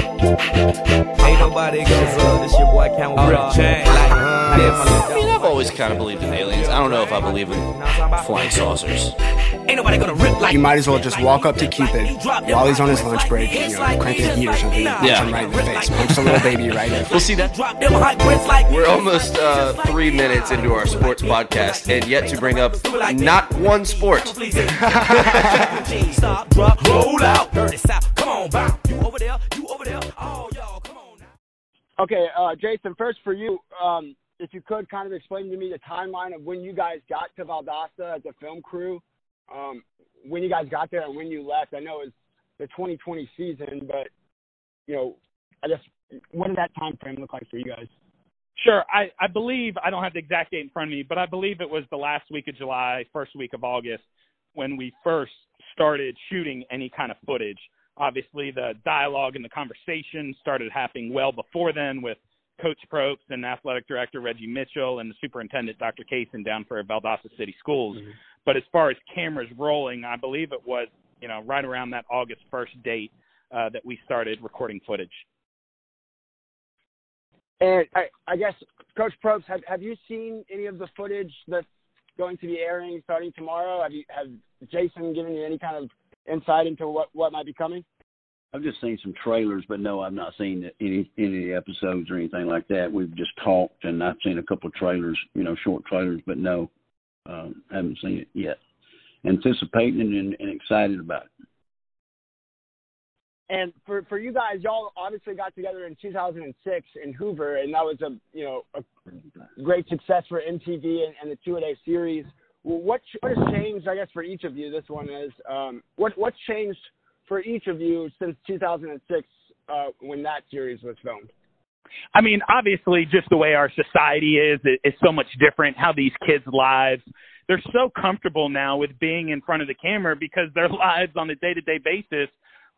Ain't nobody goes up. This your boy Count Chain. Like, I mean, I've always kind of believed in aliens. I don't know if I believe in flying saucers. Ain't nobody gonna rip like You might as well just walk up to Cupid while he's on his lunch break, you know, crank his heat or something, and punch Yeah. him right in the face. Punch the little baby right in. We'll see that. drop them hot grits like We're almost uh, three minutes into our sports podcast, and yet to bring up not one sport. Stop, drop, roll out. Dirty South. Come on, bounce. You over there, you over there. Oh, y'all, come on. Okay, uh, Jason, first for you, um, if you could kind of explain to me the timeline of when you guys got to Valdosta as a film crew, um, when you guys got there and when you left. I know it was the 2020 season, but you know, I guess what did that time frame look like for you guys? Sure. I, I believe, I don't have the exact date in front of me, but I believe it was the last week of July, first week of August, when we first started shooting any kind of footage. Obviously, the dialogue and the conversation started happening well before then with Coach Propst and athletic director Reggie Mitchell and the superintendent Dr. Kaysen down for Valdosta City Schools. But as far as cameras rolling, I believe it was, you know, right around that August 1st date uh, that we started recording footage. And I, I guess, Coach Propst, have have you seen any of the footage that's going to be airing starting tomorrow? Have you have Jason given you any kind of insight into what what might be coming? I've just seen some trailers, but no, I've not seen any any episodes or anything like that. We've just talked, and I've seen a couple of trailers, you know, short trailers, but no, um, haven't seen it yet. Anticipating and, and excited about it. And for for you guys, y'all obviously got together in 2006 in Hoover, and that was a you know a great success for MTV and, and the two a day series. What what has changed? I guess for each of you, this one is um, what what's changed for each of you since 2006 uh, when that series was filmed. I mean, obviously, just the way our society is, it's so much different. How these kids' lives, they're so comfortable now with being in front of the camera because their lives on a day to day basis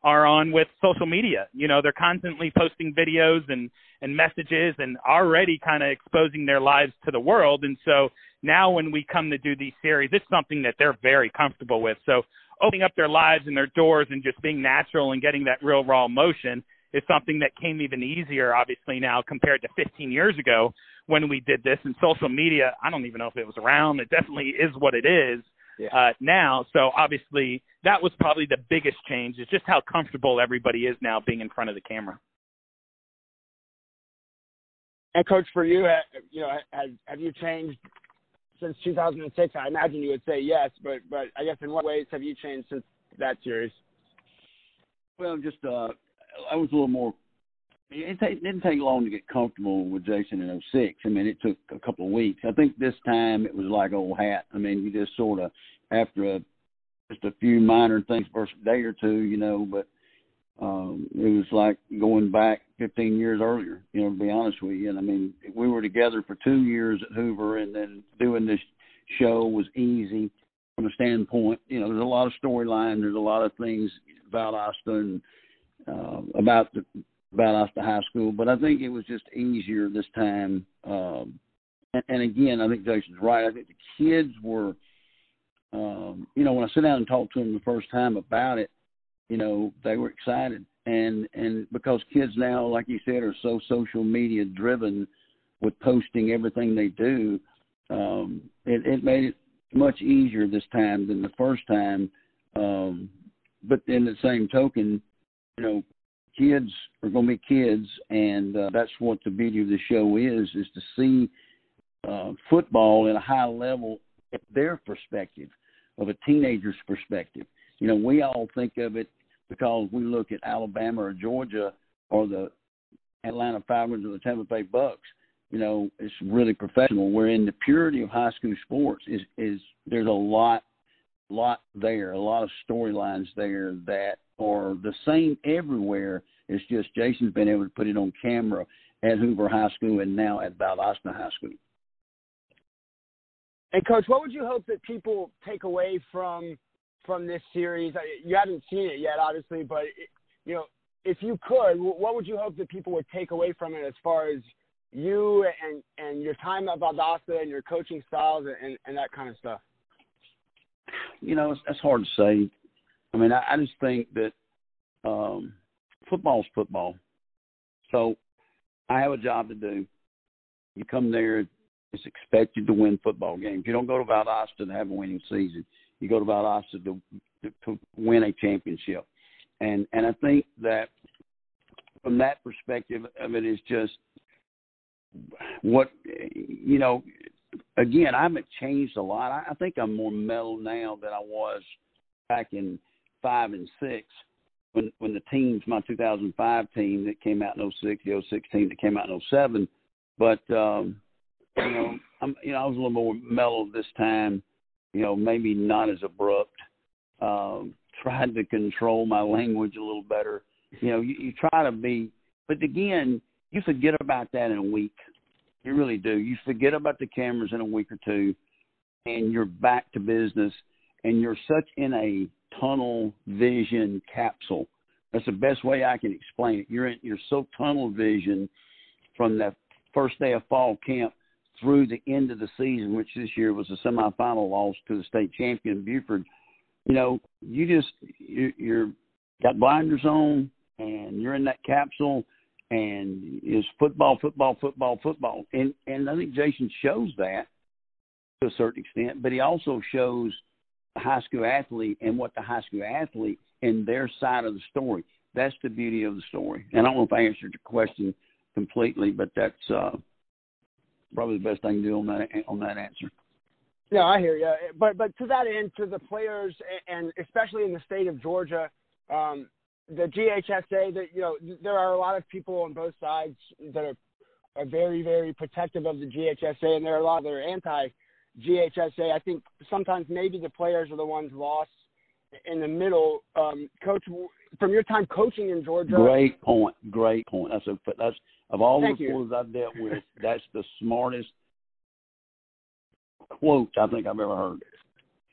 are on with social media. You know, they're constantly posting videos and, and messages and already kind of exposing their lives to the world. And so now when we come to do these series, it's something that they're very comfortable with. So opening up their lives and their doors and just being natural and getting that real raw emotion is something that came even easier, obviously, now compared to 15 years ago when we did this. And social media, I don't even know if it was around. It definitely is what it is uh, now. So obviously, that was probably the biggest change is just how comfortable everybody is now being in front of the camera. And coach, for you, you know, has have you changed since 2006? I imagine you would say yes, but but I guess in what ways have you changed since that series? Well, just uh, I was a little more. It, ta- it didn't take long to get comfortable with Jason in '06. I mean, it took a couple of weeks. I think this time it was like old hat. I mean, you just sort of after a just a few minor things, first day or two, you know, but um, it was like going back 15 years earlier. You know, to be honest with you. And I mean, we were together for two years at Hoover, and then doing this show was easy from a standpoint. You know, there's a lot of storyline. There's a lot of things about and uh, about the Valdosta High School, but I think it was just easier this time. Um, and, and again, I think Jason's right. I think the kids were, um, you know, when I sit down and talk to them the first time about it, you know, they were excited, and and because kids now, like you said, are so social media driven with posting everything they do, um, it, it made it much easier this time than the first time. Um, but in the same token, you know, kids are going to be kids, and uh, that's what the beauty of the show is: is to see uh, football at a high level at their perspective, of a teenager's perspective. You know, we all think of it because we look at Alabama or Georgia or the Atlanta Falcons or the Tampa Bay Bucks. You know, it's really professional. Where in the purity of high school sports is is there's a lot lot there, a lot of storylines there that are the same everywhere. It's just Jason's been able to put it on camera at Hoover High School and now at Valdosta High School. And coach, what would you hope that people take away from from this series? You haven't seen it yet, obviously, but you know, if you could, what would you hope that people would take away from it as far as you and and your time at Valdosta and your coaching styles and and that kind of stuff? You know, it's, it's hard to say. I mean, I, I just think that um, football's football, So I have a job to do. You come there, it's expected to win football games. You don't go to Valdosta to have a winning season. You go to Valdosta to, to, to win a championship. And and I think that from that perspective of it is just what you know again i haven't changed a lot i, I think i'm more mellow now than i was back in five and six when when the teams my 2005 team that came out in 06 the 06 team that came out in 07 but um you know i'm you know i was a little more mellow this time you know maybe not as abrupt um tried to control my language a little better you know, you, you try to be, but again, you forget about that in a week. You really do. You forget about the cameras in a week or two, and you're back to business. And you're such in a tunnel vision capsule. That's the best way I can explain it. You're in, you're so tunnel vision from the first day of fall camp through the end of the season, which this year was a semifinal loss to the state champion Buford. You know, you just you, you're got blinders on and you're in that capsule and it's football, football, football, football. And and I think Jason shows that to a certain extent, but he also shows the high school athlete and what the high school athlete and their side of the story. That's the beauty of the story. And I don't know if I answered your question completely, but that's uh, probably the best I can do on that on that answer. Yeah, I hear you. But but to that end, to the players and especially in the state of Georgia, um, the GHSA, that you know, there are a lot of people on both sides that are, are very, very protective of the GHSA, and there are a lot that are anti-GHSA. I think sometimes maybe the players are the ones lost in the middle. Um, Coach, from your time coaching in Georgia, great point, great point. That's a that's of all Thank the reporters I've dealt with, that's the smartest quote I think I've ever heard.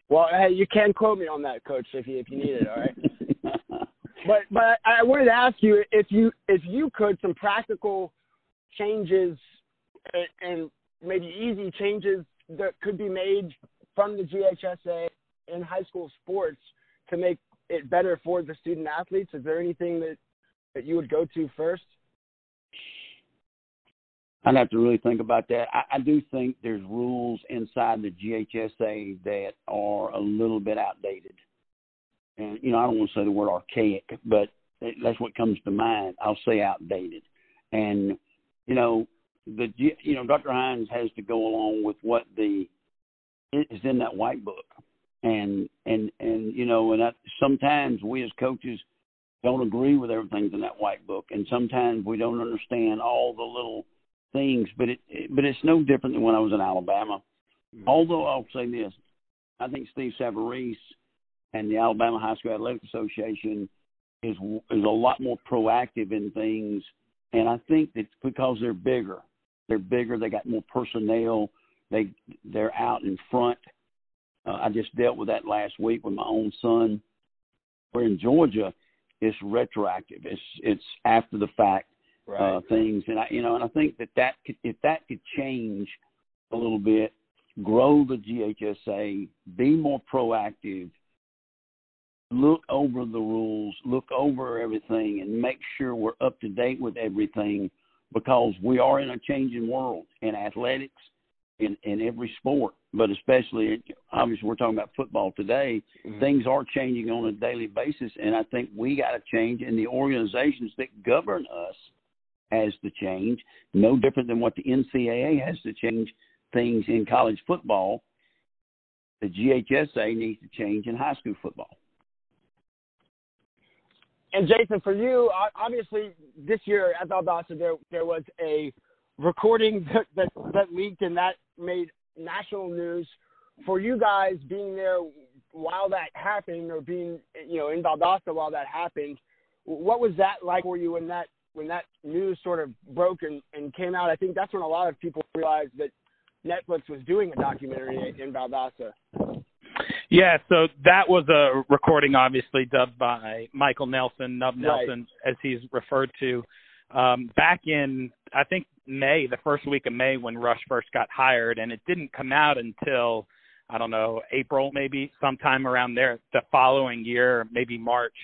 well, hey, you can quote me on that, Coach, if you if you need it. All right. But but I wanted to ask you if you if you could some practical changes and maybe easy changes that could be made from the GHSA in high school sports to make it better for the student athletes. Is there anything that that you would go to first? I'd have to really think about that. I, I do think there's rules inside the GHSA that are a little bit outdated and you know I don't want to say the word archaic, but that's what comes to mind. I'll say outdated, and you know the you know Dr. Hines has to go along with what the is in that white book, and and and you know and that, sometimes we as coaches don't agree with everything in that white book, and sometimes we don't understand all the little things. But it but it's no different than when I was in Alabama. Mm-hmm. Although I'll say this, I think Steve Savarese and the Alabama High School Athletic Association is is a lot more proactive in things, and I think it's because they're bigger. They're bigger. They got more personnel. They they're out in front. Uh, I just dealt with that last week with my own son. Where in Georgia, it's retroactive. It's it's after the fact right. uh, things, and I you know, and I think that that could, if that could change a little bit, grow the GHSA, be more proactive, look over the rules, look over everything, and make sure we're up to date with everything because we are in a changing world in athletics, in, in every sport, but especially, obviously, we're talking about football today. Mm-hmm. Things are changing on a daily basis, and I think we got to change, and the organizations that govern us has to change, no different than what the NCAA has to change things in college football. The GHSA needs to change in high school football and Jason, for you, obviously this year at Valdosta, there there was a recording that, that that leaked and that made national news. For you guys being there while that happened, or being you know in Valdosta while that happened, what was that like for you when that when that news sort of broke and, and came out? I think that's when a lot of people realized that Netflix was doing a documentary in Valdosta. Yeah, so that was a recording, obviously dubbed by Michael Nelson, Nub Right. Nelson, as he's referred to, um, back in I think May, the first week of May when Rush first got hired, and it didn't come out until I don't know April, maybe sometime around there, the following year, maybe March.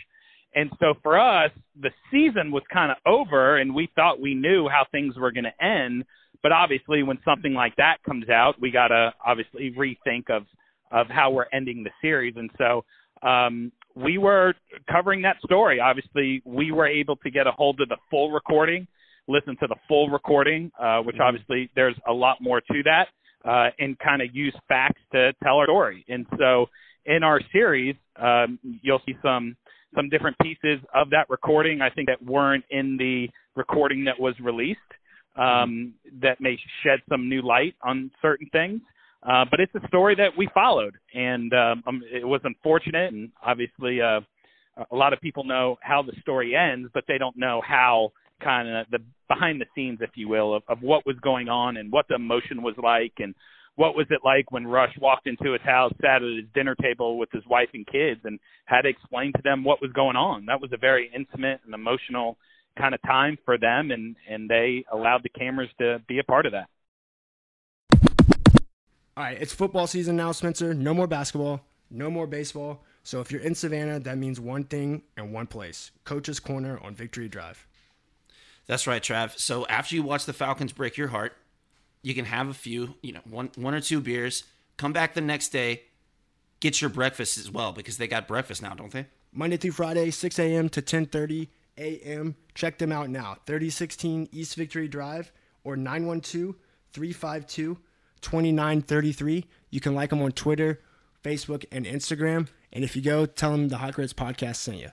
And so for us, the season was kind of over, and we thought we knew how things were going to end. But obviously, when something like that comes out, we got to obviously rethink of of how we're ending the series. And so um, we were covering that story. Obviously, we were able to get a hold of the full recording, listen to the full recording, uh, which mm-hmm. obviously there's a lot more to that, uh, and kind of use facts to tell our story. And so in our series, um, you'll see some some different pieces of that recording. I think that weren't in the recording that was released. Um, that may shed some new light on certain things. Uh, but it's a story that we followed, and um, um, it was unfortunate. And obviously, uh, a lot of people know how the story ends, but they don't know how kind of the behind the scenes, if you will, of, of what was going on and what the emotion was like, and what was it like when Rush walked into his house, sat at his dinner table with his wife and kids, and had to explain to them what was going on. That was a very intimate and emotional kind of time for them, and and they allowed the cameras to be a part of that. All right, it's football season now, Spencer. No more basketball, no more baseball. So if you're in Savannah, that means one thing and one place Coach's Corner on Victory Drive. That's right, Trav. So after you watch the Falcons break your heart, you can have a few, you know, one one or two beers, come back the next day, get your breakfast as well because they got breakfast now, don't they? Monday through Friday, 6 a.m. to 10:30 a.m. Check them out now. 3016 East Victory Drive or 912 352 2933. You can like them on Twitter, Facebook, and Instagram. And if you go, tell them the Hot Grits podcast sent you.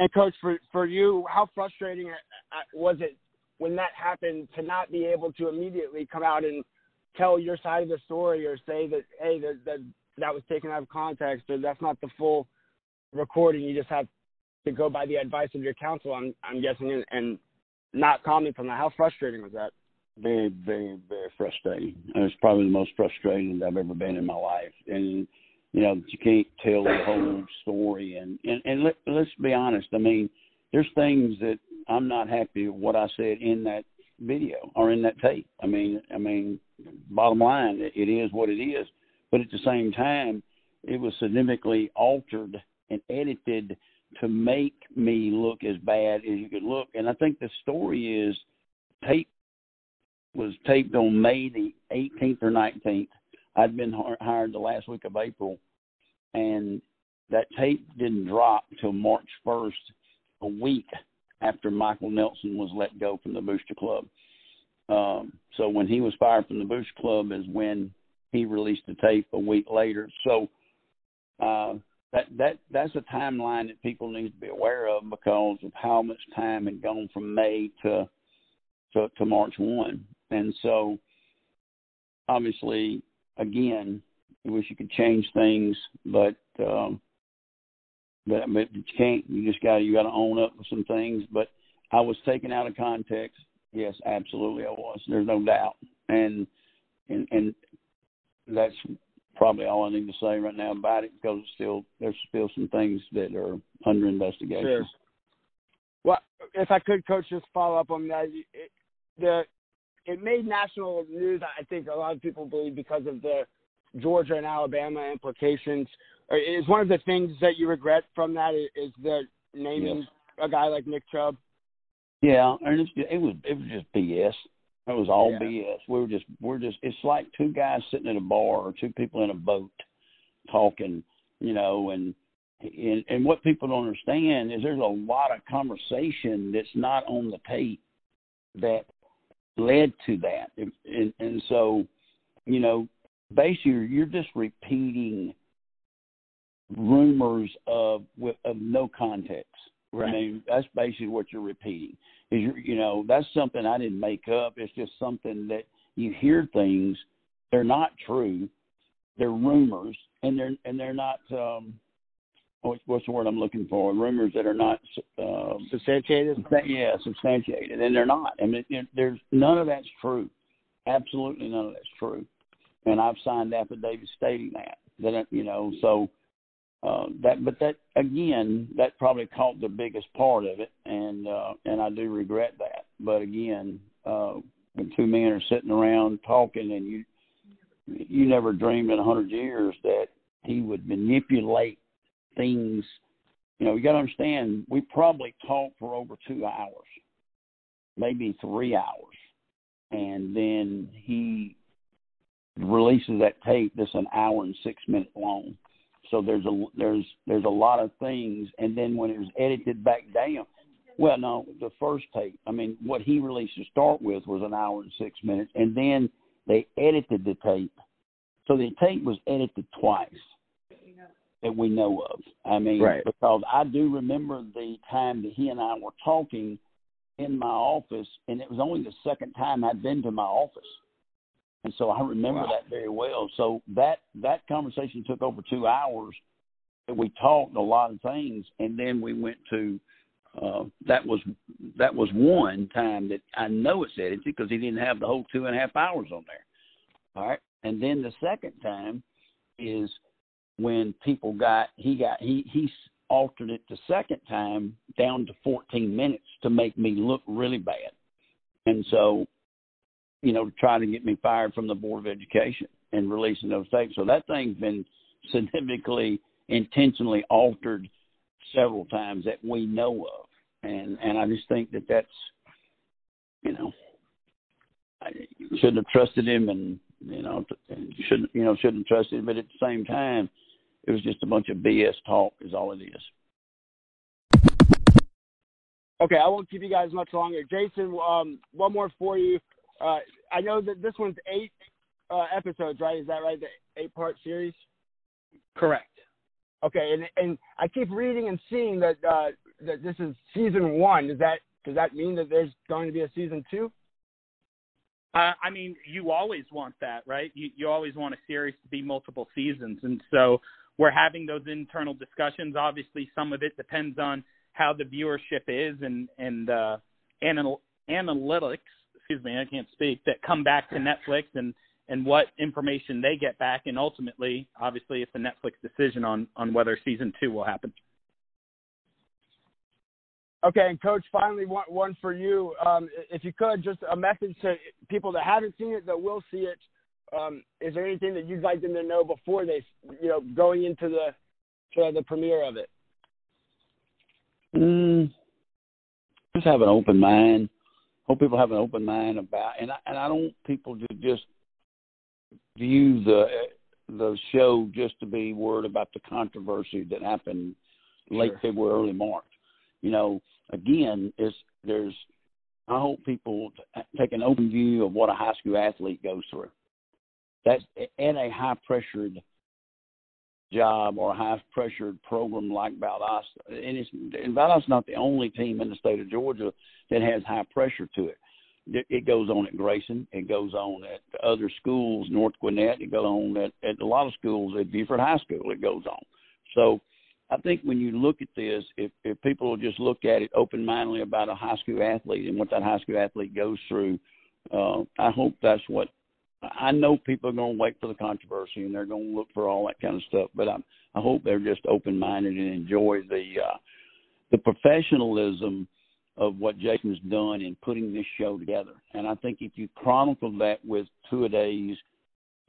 And coach, for for you, how frustrating uh, uh, was it when that happened to not be able to immediately come out and tell your side of the story or say that hey that that, that was taken out of context or that's not the full recording. You just have to go by the advice of your counsel. I'm I'm guessing and, and not comment on that. How frustrating was that? Very, very, very frustrating. It was probably the most frustrating I've ever been in my life. And you know, you can't tell the whole story. And and, and let, let's be honest. I mean, there's things that I'm not happy with what I said in that video or in that tape. I mean, I mean, bottom line, it is what it is. But at the same time, it was significantly altered and edited to make me look as bad as you could look. And I think the story is tape was taped on May the 18th or 19th. I'd been hired the last week of April, and that tape didn't drop till March 1st, a week after Michael Nelson was let go from the Booster Club. Um, so when he was fired from the Booster Club is when he released the tape a week later. So uh, that that that's a timeline that people need to be aware of because of how much time had gone from May to to, to March one, and so obviously, again, I wish you could change things, but um, but you can't. You just got you got to own up with some things. But I was taken out of context. Yes, absolutely, I was. There's no doubt, and and and that's probably all I need to say right now about it because still there's still some things that are under investigation. Sure. Well, if I could, coach, just follow up on that. It, the it made national news. I think a lot of people believe because of the Georgia and Alabama implications. Uh, is one of the things that you regret from that is the naming yes. a guy like Nick Chubb? Yeah, and it was, it was it was just BS. It was all yeah. BS. We were just we're just it's like two guys sitting at a bar or two people in a boat talking, you know, and and, and what people don't understand is there's a lot of conversation that's not on the tape that led to that, and and so, you know, basically you're just repeating rumors of of no context. Right. I mean, that's basically what you're repeating is you know that's something I didn't make up. It's just something that you hear things. They're not true. They're rumors, and they're and they're not. um what's, what's the word I'm looking for? Rumors that are not uh, substantiated. Yeah, substantiated, and they're not. I mean, there's none of that's true. Absolutely none of that's true. And I've signed affidavits stating that. That you know, so uh, that but that again that probably caught the biggest part of it and uh and I do regret that but again uh when two men are sitting around talking and you you never dreamed in a hundred years that he would manipulate things. You know, you got to understand, we probably talked for over two hours, maybe three hours, and then he releases that tape that's an hour and six minutes long. So there's a there's there's a lot of things, and then when it was edited back down, well, no, the first tape. I mean, what he released to start with was an hour and six minutes, and then they edited the tape. So the tape was edited twice that we know of. I mean, Right. because I do remember the time that he and I were talking in my office, and it was only the second time I'd been to my office, and so I remember Wow. that very well. So that that conversation took over two hours. And we talked a lot of things, and then we went to. Uh, that was that was one time that I know it's edited because he didn't have the whole two and a half hours on there. All right, and then the second time is when people got he got he he altered it the second time down to 14 minutes to make me look really bad, and so you know try to get me fired from the board of education and releasing those tapes. So that thing's been significantly intentionally altered several times that we know of, and and I just think that that's you know I shouldn't have trusted him, and you know shouldn't you know shouldn't have trusted him, but at the same time, it was just a bunch of BS talk, is all it is. Okay, I won't keep you guys much longer. Jason, um, one more for you. Uh, I know that this one's eight uh, episodes, right? Is that right? The eight-part series. Correct. Okay, and and I keep reading and seeing that uh, that this is season one. Does that does that mean that there's going to be a season two? Uh, I mean, you always want that, right? You you always want a series to be multiple seasons, and so we're having those internal discussions. Obviously, some of it depends on how the viewership is and and uh, anal- analytics. Excuse me, I can't speak. That come back to Netflix and and what information they get back, and ultimately, obviously, it's a Netflix decision on on whether season two will happen. Okay, and Coach, finally, one one for you. Um, if you could, just a message to people that haven't seen it that will see it. Um, is there anything that you'd like them to know before they, you know, going into the to the premiere of it? Mm, just have an open mind. Hope people have an open mind about, and I, and I don't want people to just view the the show just to be worried about the controversy that happened late Sure. February, early March. You know, again, is there's. I hope people t- take an open view of what a high school athlete goes through. That's at a high pressured job or high pressured program like Valdosta. And it's and Valdosta's not the only team in the state of Georgia that has high pressure to it. It, it goes on at Grayson. It goes on at other schools, North Gwinnett. It goes on at, at a lot of schools at Buford High School. It goes on. So I think when you look at this, if, if people will just look at it open mindedly about a high school athlete and what that high school athlete goes through, uh, I hope that's what I know people are going to wait for the controversy and they're going to look for all that kind of stuff, but I, I hope they're just open minded and enjoy the uh, the professionalism of what Jason's done in putting this show together. And I think if you chronicle that with two a days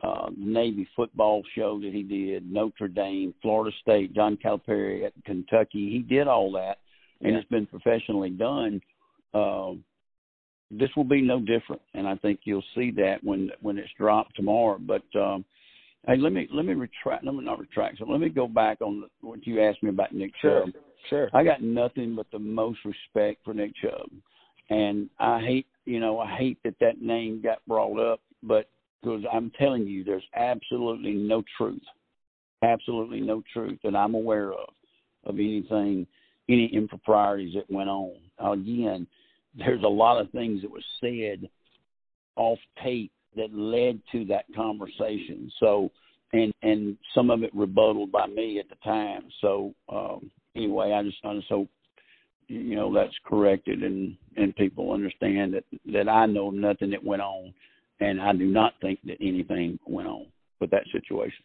uh, Navy football show that he did, Notre Dame, Florida State, John Calipari at Kentucky, he did all that, and Yeah. it's been professionally done. Uh, this will be no different, and I think you'll see that when when it's dropped tomorrow. But um, hey, let me let me retract. Let me not retract. So let me go back on what you asked me about Nick Chubb. Sure. I got nothing but the most respect for Nick Chubb, and I hate you know I hate that that name got brought up, but because I'm telling you, there's absolutely no truth, absolutely no truth that I'm aware of of anything, any improprieties that went on. Again, there's a lot of things that was said off tape that led to that conversation. So, and and some of it rebutted by me at the time. So, um, anyway, I just I just hope you know that's corrected and and people understand that that I know nothing that went on, and I do not think that anything went on with that situation.